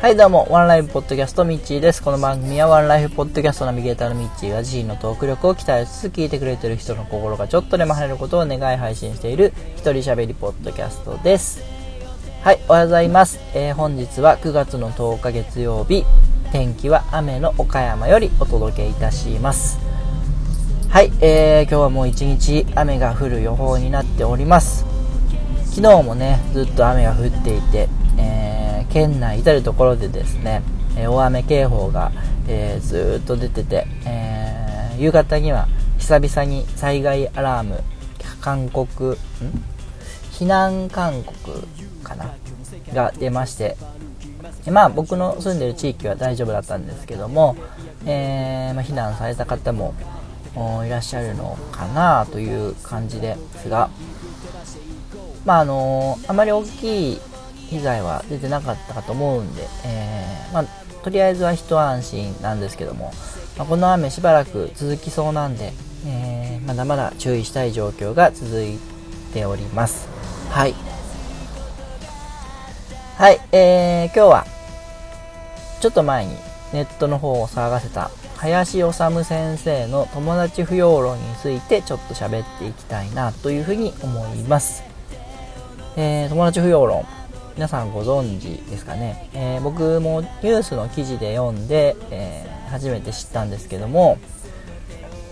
はいどうも、ワンライフポッドキャストミッチーです。この番組はワンライフポッドキャストナビゲーターのミッチーが自身のトーク力を鍛えつつ聞いてくれてる人の心がちょっとでも晴れることを願い配信している一人喋りポッドキャストです。はい、おはようございます。えー、本日は9月の10日月曜日、天気は雨の岡山よりお届けいたします。はい、えー、今日はもう一日雨が降る予報になっております。昨日もね、ずっと雨が降っていて、県内至る所でですね、え大雨警報が、えー、ずっと出てて、えー、夕方には久々に災害アラーム、勧告、ん？避難勧告かな？が出まして、まあ僕の住んでる地域は大丈夫だったんですけども、えー、まあ、避難された方もいらっしゃるのかなという感じですが、まああのあまり大きい被害は出てなかったかと思うんで、えー、まあ、とりあえずは一安心なんですけども、まあ、この雨しばらく続きそうなんで、えー、まだまだ注意したい状況が続いております。はい。はい、えー、今日は、ちょっと前にネットの方を騒がせた林修先生の友達不要論についてちょっと喋っていきたいなというふうに思います。えー、友達不要論皆さんご存知ですかね、えー、僕もニュースの記事で読んで、えー、初めて知ったんですけども、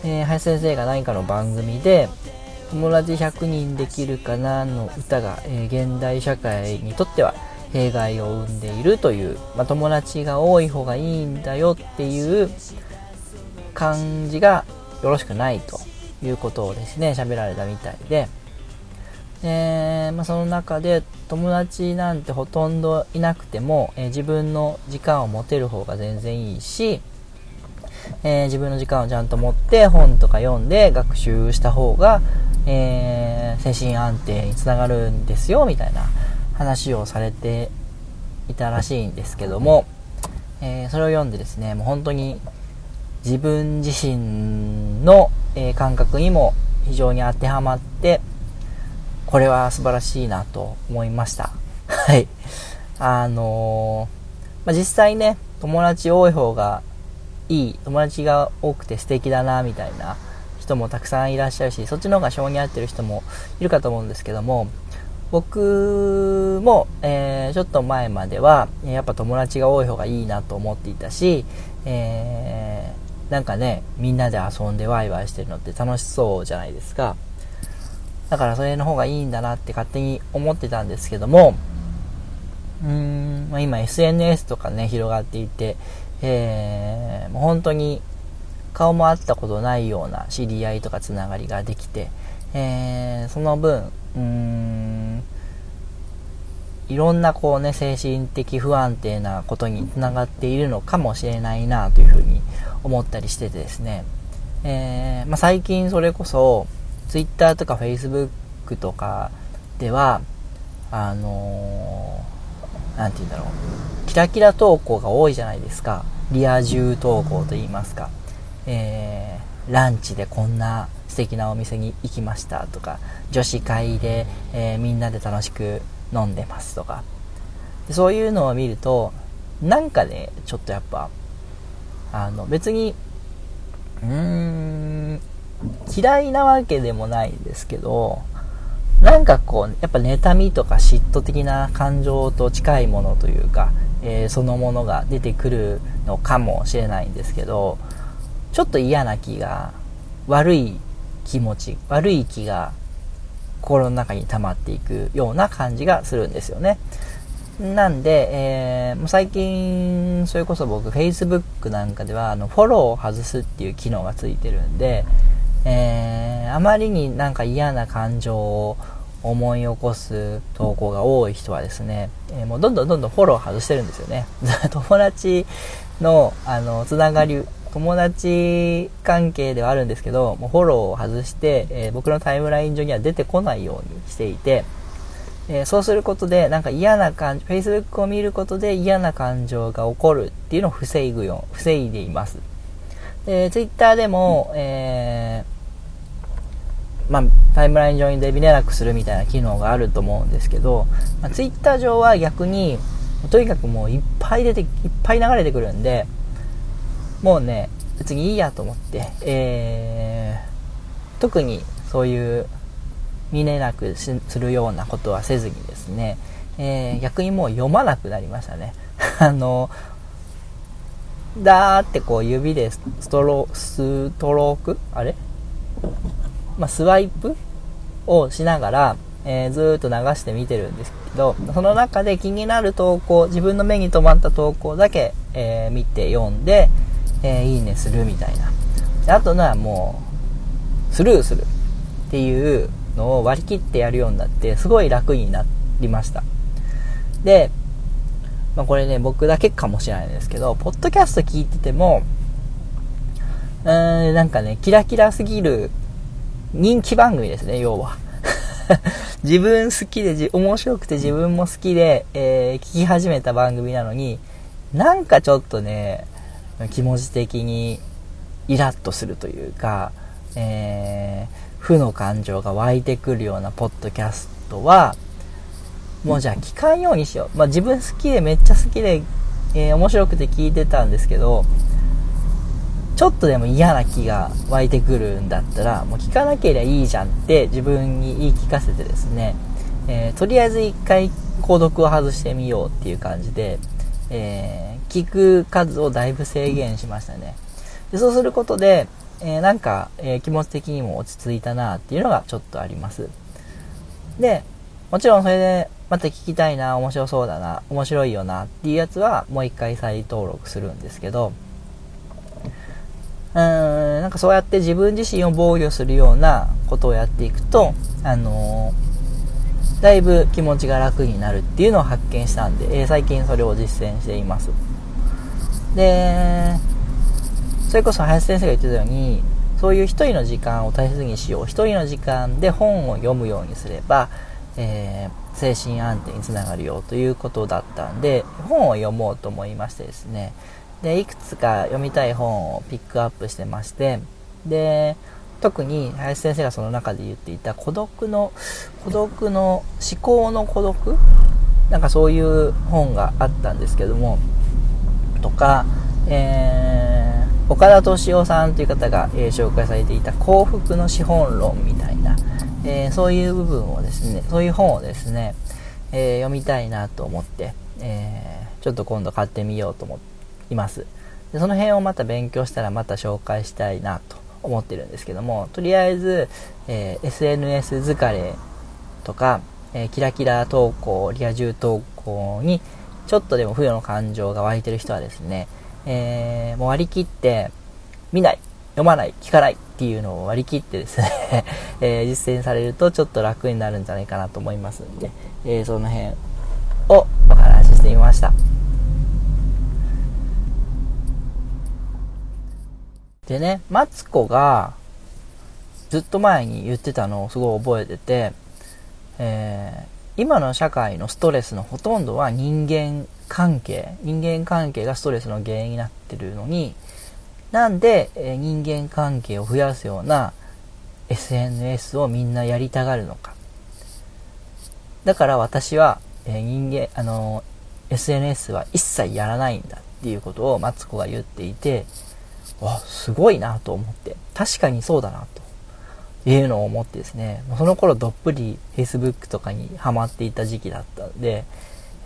えー、林先生が何かの番組で「友達100人できるかな」の歌が、え現代社会にとっては弊害を生んでいるという、まあ、友達が多い方がいいんだよっていう感じがよろしくないということをですね喋られたみたいで、えー、まあ、その中で友達なんてほとんどいなくても、えー、自分の時間を持てる方が全然いいし、えー、自分の時間をちゃんと持って本とか読んで学習した方が、え精神安定につながるんですよみたいな話をされていたらしいんですけども、えそれを読んでですねもう本当に自分自身の、え感覚にも非常に当てはまってこれは素晴らしいなと思いました。はい。あのー、まあ、実際ね、友達多い方がいい、友達が多くて素敵だな、みたいな人もたくさんいらっしゃるし、そっちの方が性に合ってる人もいるかと思うんですけども、僕も、えー、ちょっと前までは、やっぱ友達が多い方がいいなと思っていたし、えー、なんかね、みんなで遊んでワイワイしてるのって楽しそうじゃないですか。だからそれの方がいいんだなって勝手に思ってたんですけども、うーん、まあ、今 SNS とかね、広がっていて、えー、もう本当に顔も会ったことないような知り合いとかつながりができて、えー、その分、うーん、いろんなこうね、精神的不安定なことにつながっているのかもしれないなというふうに思ったりしててですね、えー、まあ、最近それこそ、Twitter とか Facebook とかでは、あのー、て言うんだろう、キラキラ投稿が多いじゃないですか。リア充投稿と言いますか。えー、ランチでこんな素敵なお店に行きましたとか、女子会で、えー、みんなで楽しく飲んでますとか。そういうのを見ると、なんかね、ちょっとやっぱ、あの、別に、うーん、嫌いなわけでもないんですけど、なんかこう、やっぱ妬みとか嫉妬的な感情と近いものというか、えー、そのものが出てくるのかもしれないんですけど、ちょっと嫌な気が、悪い気持ち、悪い気が心の中に溜まっていくような感じがするんですよね。なんで、えー、もう最近、それこそ僕、Facebook なんかでは、あの、フォローを外すっていう機能がついてるんで、えー、あまりになんか嫌な感情を思い起こす投稿が多い人はですね、えー、もうどんどんどんどんフォロー外してるんですよね。友達の、あの、つながり、友達関係ではあるんですけど、もうフォローを外して、えー、僕のタイムライン上には出てこないようにしていて、えー、そうすることで、なんか嫌な感情、Facebook を見ることで嫌な感情が起こるっていうのを防ぐよう、防いでいます。で、Twitter でも、えーまあ、タイムライン上にで見れなくするみたいな機能があると思うんですけど、まあ、ツイッター上は逆に、とにかくもういっぱい出ていっぱい流れてくるんでもうね別にいいやと思って、えー、特にそういう見れなくするようなことはせずにですね、えー、逆にもう読まなくなりましたね。あのだーってこう指でストローストローク？あれ？まあ、スワイプをしながら、えー、ずーっと流して見てるんですけど、その中で気になる投稿、自分の目に留まった投稿だけ、えー、見て読んで、えー、いいねするみたいな。あとのはもう、スルーするっていうのを割り切ってやるようになって、すごい楽になりました。で、まあ、これね、僕だけかもしれないんですけど、ポッドキャスト聞いてても、うーん、なんかね、キラキラすぎる人気番組ですね、要は。自分好きで、面白くて自分も好きで、えー、聞き始めた番組なのに、なんかちょっとね、気持ち的にイラッとするというか、えー、負の感情が湧いてくるようなポッドキャストは、もうじゃあ聞かんようにしよう。まあ自分好きでめっちゃ好きで、えー、面白くて聞いてたんですけど、ちょっとでも嫌な気が湧いてくるんだったら、もう聞かなければいいじゃんって自分に言い聞かせてですね、えー、とりあえず一回購読を外してみようっていう感じで、えー、聞く数をだいぶ制限しましたね。でそうすることで、えー、なんか、え気持ち的にも落ち着いたなっていうのがちょっとあります。で、もちろんそれでまた聞きたいな、面白そうだな、面白いよなっていうやつはもう一回再登録するんですけど、うーん、なんかそうやって自分自身を防御するようなことをやっていくと、あのー、だいぶ気持ちが楽になるっていうのを発見したんで、えー、最近それを実践しています。で、それこそ林先生が言ってたように、そういう一人の時間を大切にしよう。一人の時間で本を読むようにすれば、えー、精神安定につながるよということだったんで、本を読もうと思いましてですね、で、いくつか読みたい本をピックアップしてまして、で、特に林先生がその中で言っていた孤独の、孤独の、思考の孤独？なんかそういう本があったんですけども、とか、えー、岡田敏夫さんという方が、えー、紹介されていた幸福の資本論みたいな、えー、そういう部分をですね、そういう本をですね、え読みたいなと思って、えちょっと今度買ってみようと思って、います。でその辺をまた勉強したらまた紹介したいなと思ってるんですけども、とりあえず、えー、SNS 疲れとか、えー、キラキラ投稿、リア充投稿にちょっとでも不与の感情が湧いてる人はですね、えー、もう割り切って、見ない、読まない、聞かないっていうのを割り切ってですね えー、実践されるとちょっと楽になるんじゃないかなと思いますんで、えー、その辺をお話ししてみました。でね、マツコがずっと前に言ってたのをすごい覚えてて、えー、今の社会のストレスのほとんどは人間関係、人間関係がストレスの原因になってるのに、なんで、え、人間関係を増やすような SNS をみんなやりたがるのか。だから私は、え、人間、あの SNS は一切やらないんだっていうことをマツコが言っていて、わ、すごいなと思って、確かにそうだなと。いうのを思ってですね、その頃どっぷり Facebook とかにハマっていた時期だったんで、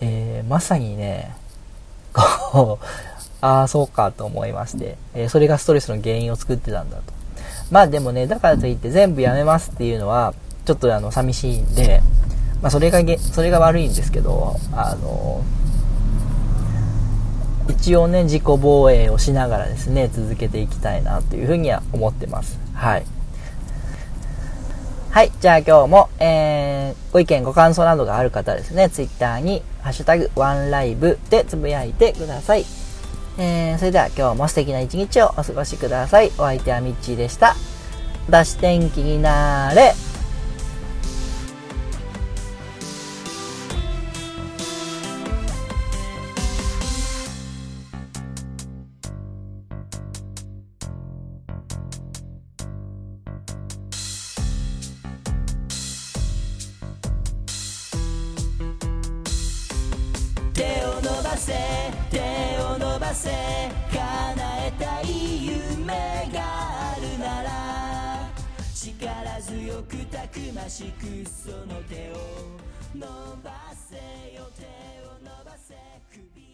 えー、まさにね、こう、ああ、そうかと思いまして、えー、それがストレスの原因を作ってたんだと。まあでもね、だからといって全部やめますっていうのは、ちょっとあの、寂しいんで、まあそれがげそれが悪いんですけど、あの、一応ね、自己防衛をしながらですね、続けていきたいなというふうには思ってます。はい。はい。じゃあ今日も、えー、ご意見、ご感想などがある方はですね、Twitter に、ハッシュタグ、ワンライブでつぶやいてください。えー、それでは今日も素敵な一日をお過ごしください。お相手はミッチーでした。出し天気になれ。せ手を伸ばせ叶えたい夢があるなら力強くたくましくその手を伸ばせよ手を伸ばせ首。